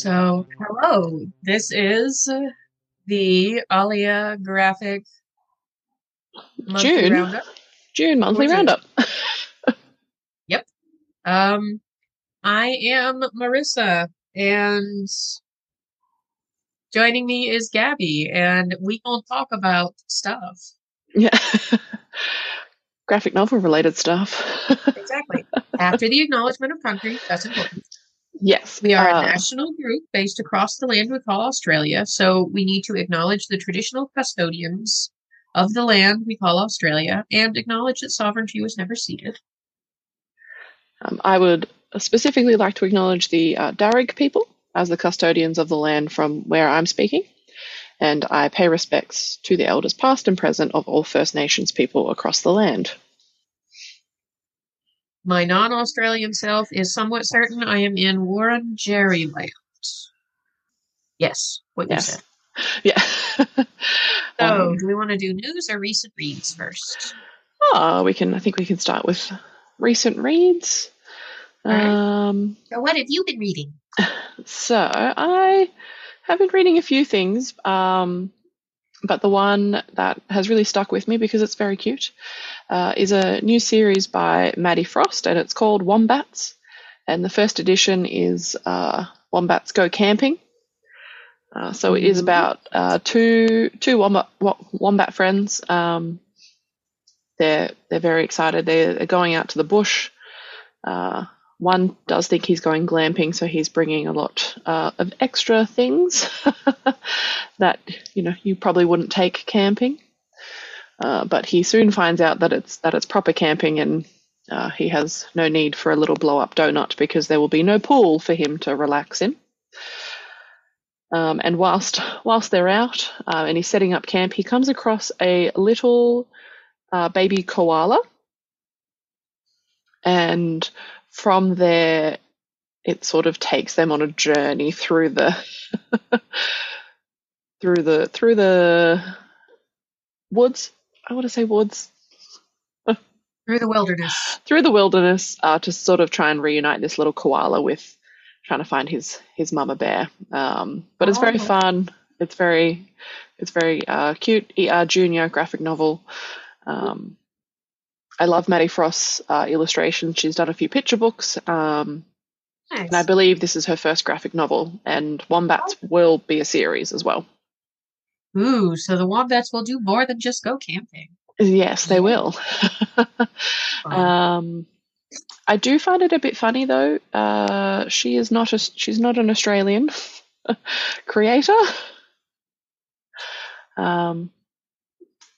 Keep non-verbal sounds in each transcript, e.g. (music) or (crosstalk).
So, hello. This is the Alia Graphic monthly June. roundup. June monthly June. roundup. (laughs) Yep. Um, I am Marissa, and joining me is Gabby, and we gonna talk about stuff. yeah. (laughs) Graphic novel related stuff. (laughs) Exactly. After the acknowledgement of country, that's important. Yes. We are a uh, national group based across the land we call Australia, so we need to acknowledge the traditional custodians of the land we call Australia and acknowledge that sovereignty was never ceded. um, I would specifically like to acknowledge the uh, Darug people as the custodians of the land from where I'm speaking. And I pay respects to the elders past and present of all First Nations people across the land. My non Australian self is somewhat certain I am in Wurundjeri land. Yes, what you said. Yeah. So, Um, do we want to do news or recent reads first? oh, we can. I think we can start with recent reads. Alright. Um, So, what have you been reading? (sighs) So I have been reading a few things, um, but the one that has really stuck with me because it's very cute uh, is a new series by Maddie Frost, and it's called Wombats. And the first edition is uh, Wombats Go Camping. Uh, so it is Mhm. about uh, two two wombat wombat friends. Um, they're they're very excited. They're, they're going out to the bush. One does think he's going glamping, so he's bringing a lot uh, of extra things (laughs) that you know you probably wouldn't take camping. Uh, but he soon finds out that it's that it's proper camping, and uh, he has no need for a little blow up donut because there will be no pool for him to relax in. Um, and whilst whilst they're out uh, and he's setting up camp, he comes across a little uh, baby koala, and from there, it sort of takes them on a journey through the (laughs) through the through the woods. I want to say woods Through the wilderness. through the wilderness uh, to sort of try and reunite this little koala with trying to find his his mama bear. Um, but it's very Oh. fun. It's very it's very uh, cute. Uh, junior graphic novel. Um, I love Maddie Frost's uh, illustrations. She's done a few picture books, um, Nice. and I believe this is her first graphic novel. And Wombats will be a series as well. Ooh, so the wombats will do more than just go camping. Yes, they will. (laughs) Um, I do find it a bit funny though. Uh, she is not a she's not an Australian (laughs) creator. Um,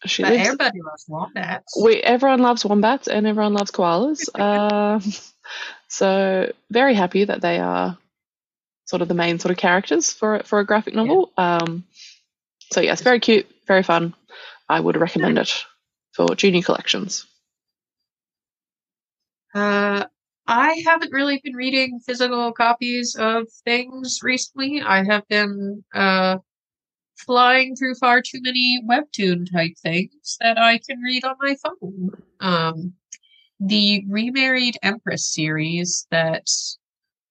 she but lives. everybody loves wombats. We everyone loves wombats and everyone loves koalas. um, (laughs) so very happy that they are sort of the main sort of characters for for a graphic novel. Um, so yes, very cute, very fun. I would recommend it for junior collections. Uh, I haven't really been reading physical copies of things recently. I have been uh, flying through far too many webtoon type things that I can read on my phone. Um, the Remarried Empress series that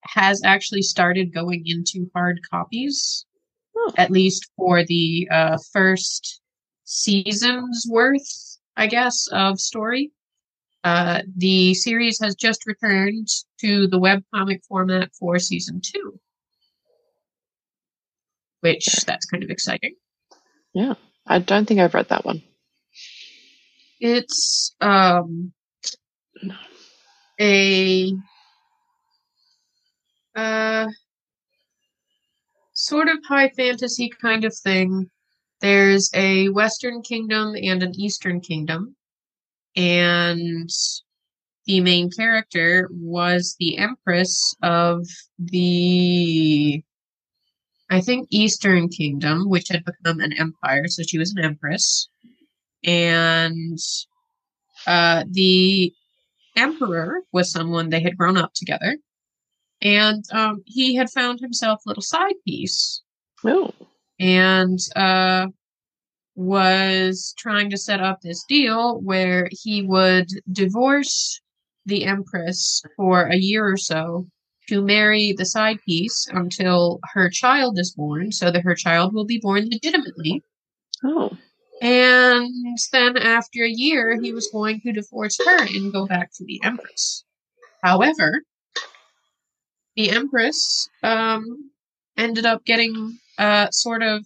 has actually started going into hard copies, Oh. at least for the uh, first season's worth, I guess, of story. Uh, the series has just returned to the webcomic format for season two, which that's kind of exciting. Yeah, I don't think I've read that one. It's um a uh sort of high fantasy kind of thing. There's a Western kingdom and an Eastern kingdom, and the main character was the Empress of the I think Eastern Kingdom, which had become an empire, so she was an empress. And uh, the emperor was someone they had grown up together. And um, he had found himself a little side piece Oh, and uh, was trying to set up this deal where he would divorce the empress for a year or so to marry the side piece until her child is born, so that her child will be born legitimately. Oh. And then after a year, he was going to divorce her and go back to the Empress. However, the Empress um, ended up getting uh, sort of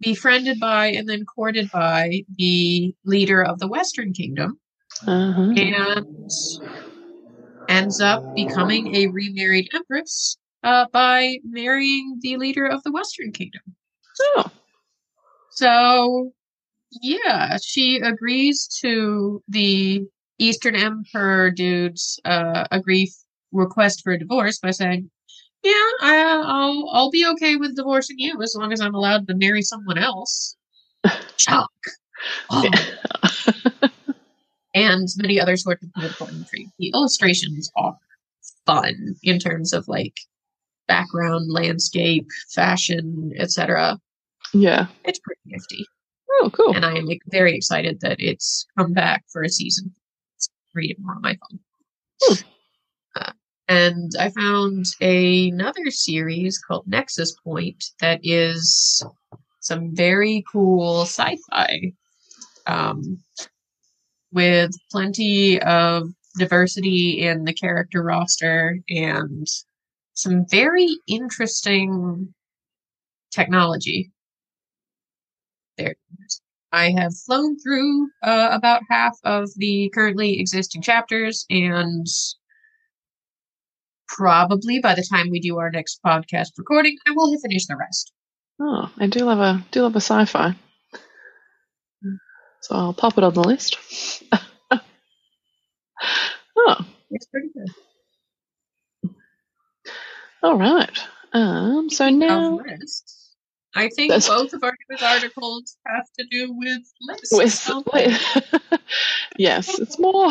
befriended by and then courted by the leader of the Western Kingdom Uh-huh. and ends up becoming a remarried empress uh, by marrying the leader of the Western Kingdom. Oh. So, yeah, she agrees to the Eastern Emperor dude's uh, agree request for a divorce by saying, "Yeah, I, I'll I'll be okay with divorcing you as long as I'm allowed to marry someone else." (laughs) Shock. Oh. (laughs) and many other sorts of political intrigue. The illustrations are fun in terms of like background, landscape, fashion, etc. yeah. It's pretty nifty, Oh, cool. and I am like, very excited that it's come back for a season. Read it more on my phone. Hmm. Uh, and I found another series called Nexus Point that is some very cool sci-fi um, with plenty of diversity in the character roster and some very interesting technology. There, I have flown through uh, about half of the currently existing chapters, and probably by the time we do our next podcast recording, I will have finished the rest. Oh, I do love a do love a sci-fi. So I'll pop it on the list. (laughs) oh, It's pretty good. all right. Um, so now I think That's- both of our news articles have to do with lists. with don't (laughs) yes, it's more.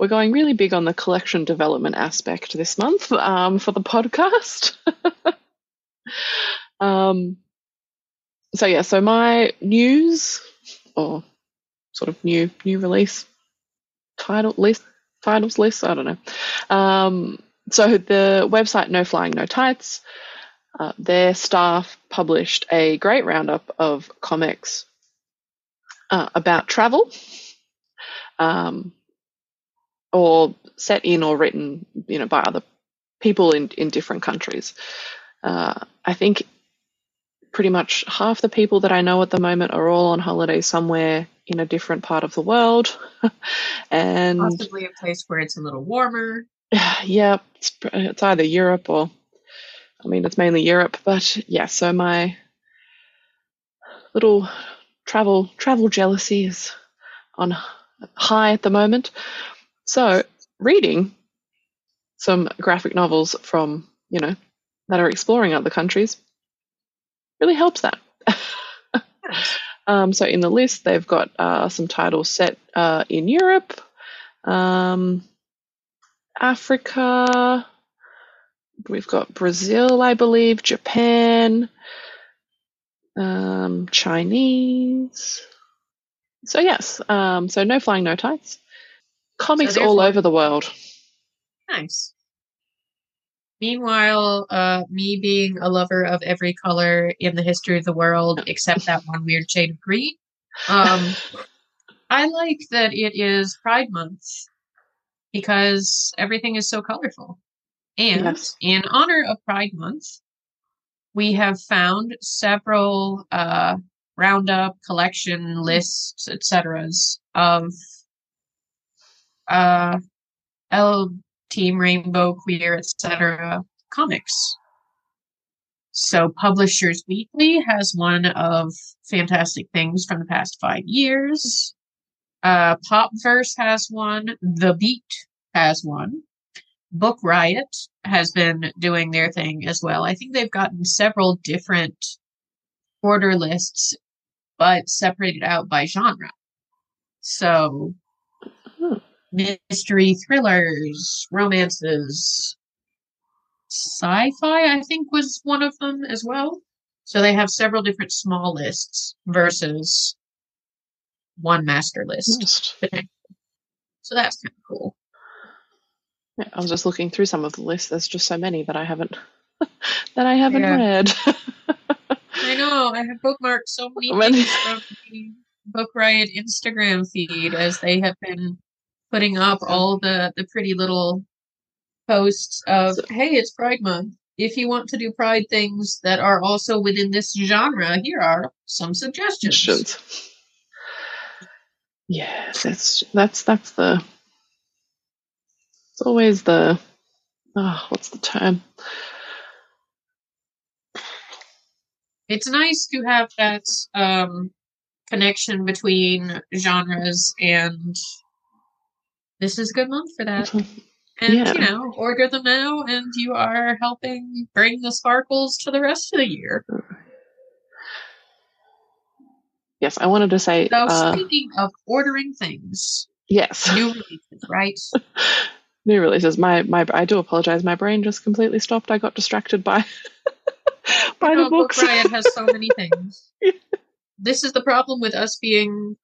We're going really big on the collection development aspect this month um, for the podcast. (laughs) um, so yeah, so my news or sort of new new release title list titles list I don't know. Um, so the website No Flying No Tights, uh, their staff published a great roundup of comics uh, about travel, um, or set in or written, you know, by other people in in different countries. Uh, I think pretty much half the people that I know at the moment are all on holiday somewhere in a different part of the world, (laughs) and Possibly a place where it's a little warmer. (sighs) yeah, it's, it's either Europe or, I mean, it's mainly Europe, but yeah. So my little travel travel jealousy is on high at the moment. So reading some graphic novels from you know that are exploring other countries really helps that. (laughs) Um, so in the list, they've got uh, some titles set uh, in Europe, um, Africa. We've got Brazil, I believe, Japan, um, Chinese. So yes, um, so no flying, no tights. Comics So all over the world. Nice. Meanwhile, uh, me being a lover of every color in the history of the world except that one weird shade of green, (laughs) um, I like that it is Pride Month because everything is so colorful. And Yes. in honor of Pride Month, we have found several uh, roundup, collection lists, etc. of uh, L Team Rainbow, Queer, etc. comics. So Publishers Weekly has one of fantastic things from the past five years. Uh, Popverse has one. The Beat has one. Book Riot has been doing their thing as well. I think they've gotten several different order lists, but separated out by genre. So Hmm. Mystery thrillers, romances, sci-fi, I think was one of them as well. So they have several different small lists versus one master list. So that's kind of cool. Yeah, I was just looking through some of the lists. There's just so many that I haven't (laughs) that I haven't Yeah. read. I know. I have bookmarked so (laughs) many Many- things from the Book Riot Instagram feed as they have been putting up all the the pretty little posts of, "Hey, it's Pride Month. If you want to do Pride things that are also within this genre, here are some suggestions." Should. Yeah, that's that's that's the. It's always the. Oh, what's the term? It's nice to have that um, connection between genres, and this is a good month for that. And Yeah. you know, order them now, and you are helping bring the sparkles to the rest of the year. Yes, I wanted to say. So, Uh, speaking of ordering things, yes, new releases, right? (laughs) new releases. My my. I do apologize. My brain just completely stopped. I got distracted by (laughs) by You know, the books. Book Riot has so many things. (laughs) This is the problem with us being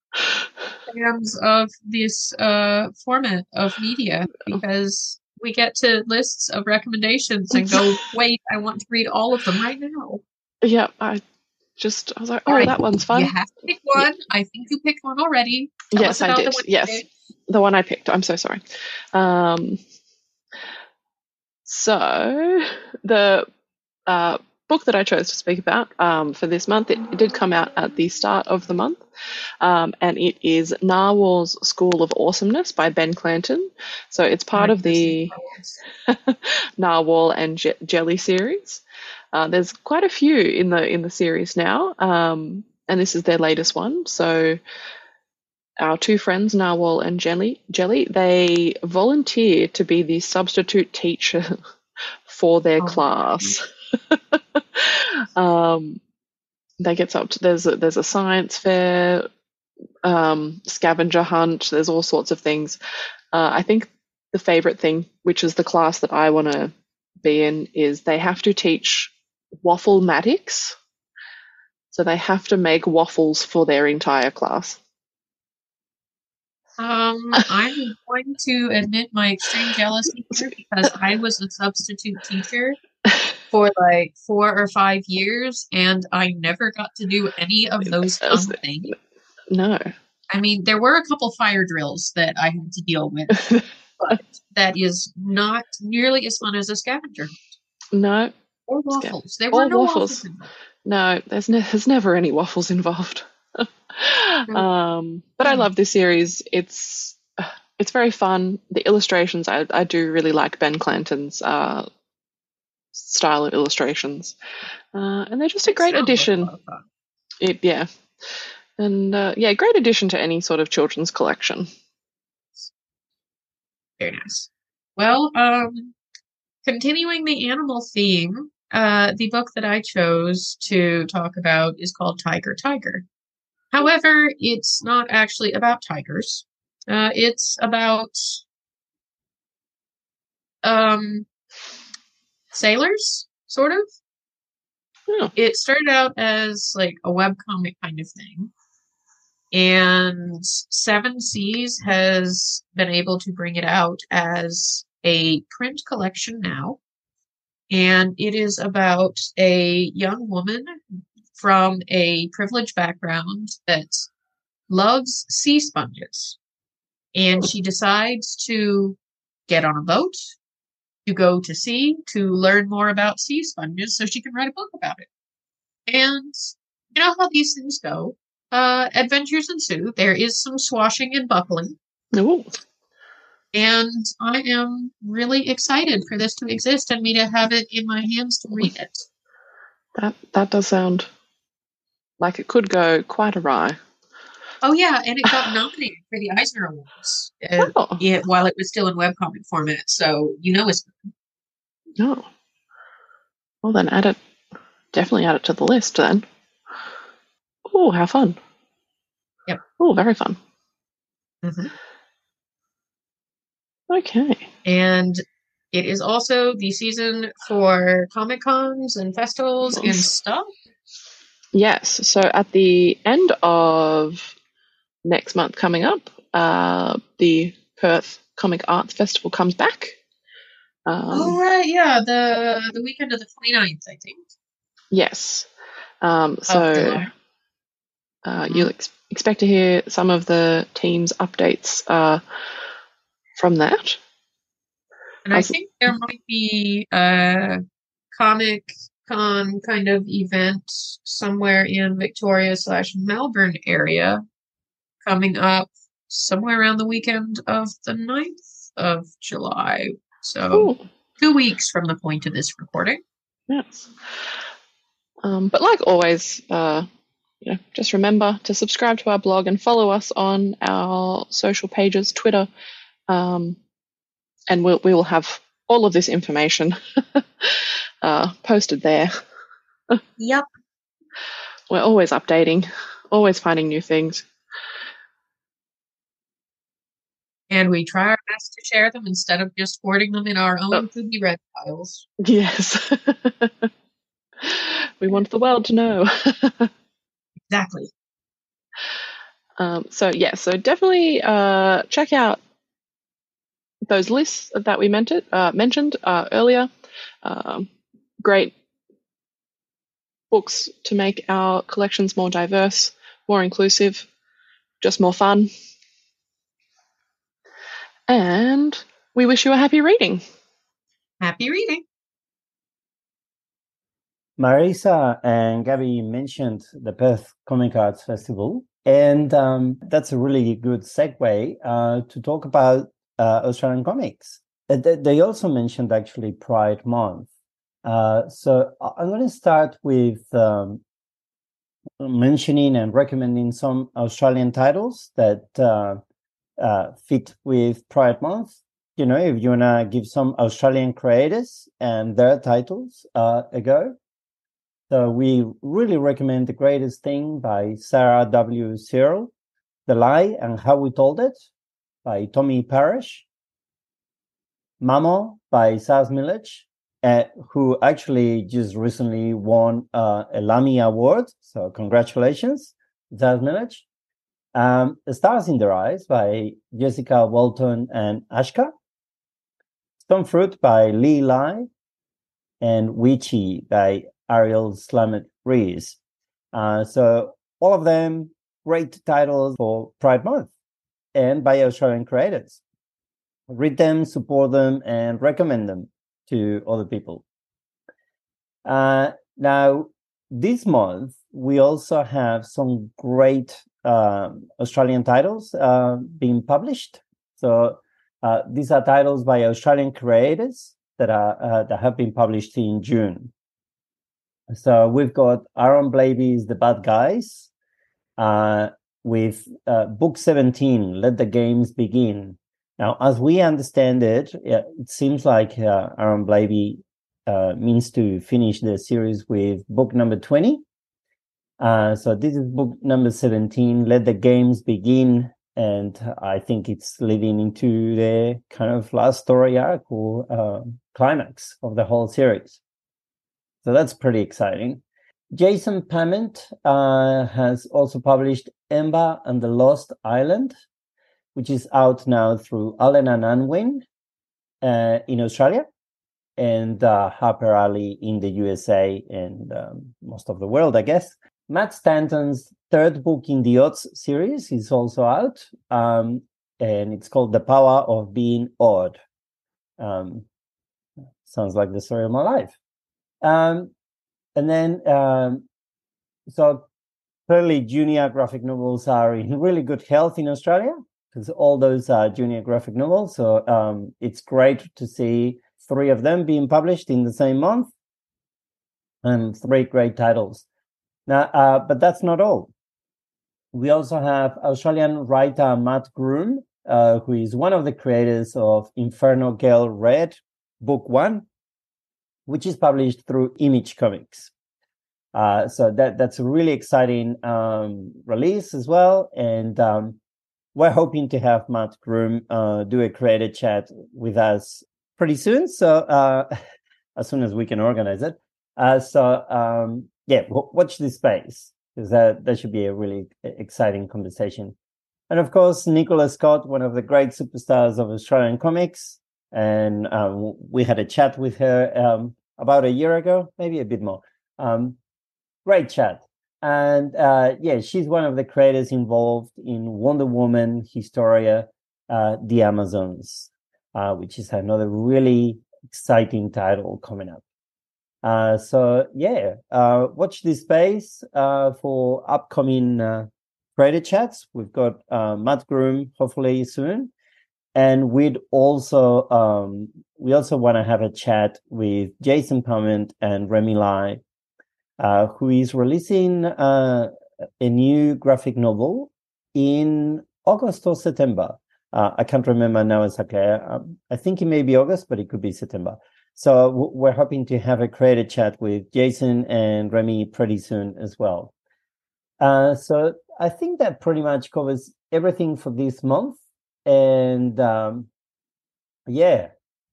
fans of this uh, format of media because we get to lists of recommendations and go, (laughs) wait, I want to read all of them right now. yeah, I just I was like, oh, Alright, that one's fun. You have to pick one. I think you picked one already. Tell yes, I did. the Yes, picked. the one I picked. I'm so sorry. Um, so the uh, book that I chose to speak about um, for this month, it, it did come out at the start of the month, um, and it is Narwhal's School of Awesomeness by Ben Clanton. So it's part of the (laughs) Narwhal and Je- Jelly series. Uh, there's quite a few in the in the series now, um, and this is their latest one. So our two friends, Narwhal and Jelly, Jelly, they volunteer to be the substitute teacher (laughs) for their Oh. class. (laughs) um, they get up to there's a, there's a science fair, um, scavenger hunt. There's all sorts of things. Uh, I think the favorite thing, which is the class that I want to be in, is they have to teach waffle-matics. So they have to make waffles for their entire class. Um, I'm going to admit my extreme jealousy (laughs) because I was a substitute teacher (laughs) for like four or five years, and I never got to do any of those fun things. No. I mean, there were a couple fire drills that I had to deal with, (laughs) but that is not nearly as fun as a scavenger No, or waffles. There Or were no waffles. waffles. no, there's ne- there's never any waffles involved. (laughs) um, but I love this series. It's it's very fun. The illustrations, I I do really like Ben Clanton's uh, style of illustrations, uh, and they're just a great like addition. lot of fun. It, yeah, and uh, yeah, great addition to any sort of children's collection. Very nice. Well, um, continuing the animal theme, uh, the book that I chose to talk about is called Tiger Tiger. However, it's not actually about tigers. Uh, it's about um, sailors, sort of. Oh. It started out as like a webcomic kind of thing. And Seven Seas has been able to bring it out as a print collection now. And it is about a young woman from a privileged background that loves sea sponges. And she decides to get on a boat, to go to sea, to learn more about sea sponges so she can write a book about it. And you know how these things go. Uh, adventures ensue. There is some swashing and buckling. Ooh. And I am really excited for this to exist and me to have it in my hands to read it. That that does sound like it could go quite awry. Oh yeah, and it got nominated for the Eisner Awards uh, Oh, it, while it was still in webcomic format. So you know it's no. Well, then add it. Definitely add it to the list then. Oh, how fun! Yep. Oh, very fun. Okay. and it is also the season for comic cons and festivals and Yes. stuff. Yes. So at the end of next month coming up, uh, the Perth Comic Arts Festival comes back. Um, oh right, yeah, the the weekend of the 29th, I think. Yes. Um, so uh, you'll ex- expect to hear some of the team's updates uh, from that. And I As- think there might be a Comic Con kind of event somewhere in Victoria slash Melbourne area coming up somewhere around the weekend of the 9th of July. So Cool. two weeks from the point of this recording. Yes. Um, but like always, uh, you know, just remember to subscribe to our blog and follow us on our social pages, Twitter, um, and we'll, we will have all of this information (laughs) uh, posted there. (laughs) Yep. We're always updating, always finding new things. And we try our best to share them instead of just hoarding them in our own Oh. to be read files. Yes. (laughs) we want the world to know. (laughs) Exactly. Um, so yeah, so definitely uh, check out those lists that we mentioned uh, mentioned uh, earlier. Um, great books to make our collections more diverse, more inclusive, just more fun. And we wish you a happy reading. Happy reading. Marisa and Gabby mentioned the Perth Comic Arts Festival, and um, that's a really good segue uh, to talk about uh, Australian comics. Uh, they- They also mentioned actually Pride Month. Uh, so I- I'm going to start with um, mentioning and recommending some Australian titles that uh, fit with Pride Month. You know, if you want to give some Australian creators and their titles uh, a go. So we really recommend The Greatest Thing by Sarah W. Searle, The Lie and How We Told It by Tommi Parrish, Mamo by Sas Milledge, uh, who actually just recently won uh, a Lammy Award. So congratulations, Sas Milledge. Um, Stars in Their Eyes by Jessica Walton and Ashka. Stone Fruit by Lee Lai and Witchy by Ariel Slamet Ries. Uh, so all of them great titles for Pride Month and by Australian creators. Read them, support them, and recommend them to other people. Uh, now, this month, we also have some great Australian titles uh, being published. So uh, these are titles by Australian creators that are uh, that have been published in June. So we've got Aaron Blabey's The Bad Guys, uh, with book 17, Let the Games Begin. Now, as we understand it, it seems like Aaron Blabey uh, means to finish the series with book number 20. Uh, so this is book number 17, Let the Games Begin. And I think it's leading into the kind of last story arc or uh, climax of the whole series. So that's pretty exciting. Jason Pamment uh, has also published Ember and the Lost Island, which is out now through Allen and Unwin uh, in Australia and uh, Harper Alley in the USA and um, most of the world, I guess. Matt Stanton's third book in the Odds series is also out, um, and it's called The Power of Being Odd. Um, sounds like the story of my life. Um, and then, um, so clearly, junior graphic novels are in really good health in Australia because all those are junior graphic novels. So um, it's great to see three of them being published in the same month and three great titles. Now, uh, but that's not all. We also have Australian writer Matt Groom, uh, who is one of the creators of Inferno Girl Red, Book One, which is published through Image Comics. Uh, so that that's a really exciting um, release as well, and um, we're hoping to have Matt Groom uh, do a creator chat with us pretty soon. So uh, (laughs) as soon as we can organize it. Uh, so um, yeah, watch this space because that that should be a really exciting conversation. And of course, Nicola Scott, one of the great superstars of Australian comics, and um, we had a chat with her um, about a year ago, maybe a bit more. Um, great chat. And uh, yeah, she's one of the creators involved in Wonder Woman Historia, uh, The Amazons, uh, which is another really exciting title coming up. Uh, so yeah, uh, watch this space uh, for upcoming creator chats. We've got Matt Groom hopefully soon, and we'd also um, we also want to have a chat with Jason Pamment and Remy Lai uh, who is releasing uh, a new graphic novel in August or September. Uh, I can't remember now exactly. I think it may be August, but it could be September. So we're hoping to have a creative chat with Jason and Remy pretty soon as well. Uh, so I think that pretty much covers everything for this month. And um, yeah,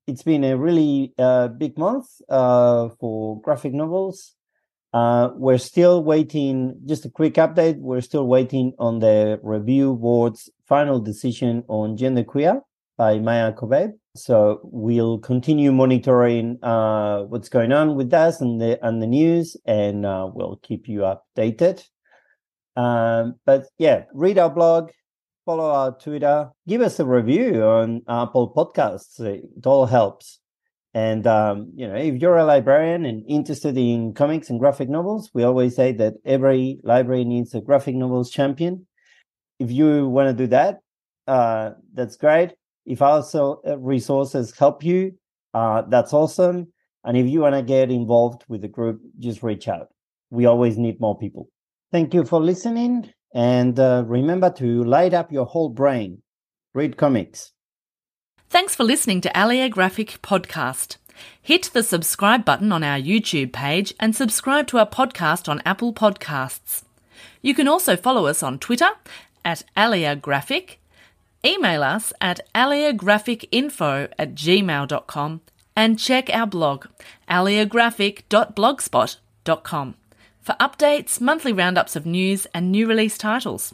it's been a really uh, big month uh, for graphic novels. Uh, we're still waiting, just a quick update. We're still waiting on the review board's final decision on Genderqueer by Maia Kobabe. So we'll continue monitoring uh, what's going on with that and the and the news, and uh, we'll keep you updated. Um, but yeah, read our blog, follow our Twitter, give us a review on Apple Podcasts. It all helps. And um, you know, if you're a librarian and interested in comics and graphic novels, we always say that every library needs a graphic novels champion. If you want to do that, uh, that's great. If also uh, resources help you, uh, that's awesome. And if you want to get involved with the group, just reach out. We always need more people. Thank you for listening. And uh, remember to light up your whole brain. Read comics. Thanks for listening to Alia Graphic Podcast. Hit the subscribe button on our YouTube page and subscribe to our podcast on Apple Podcasts. You can also follow us on Twitter at Alia Graphic, email us at aliagraphicinfo at gmail.com, and check our blog, aliagraphic.blogspot.com, for updates, monthly roundups of news, and new release titles.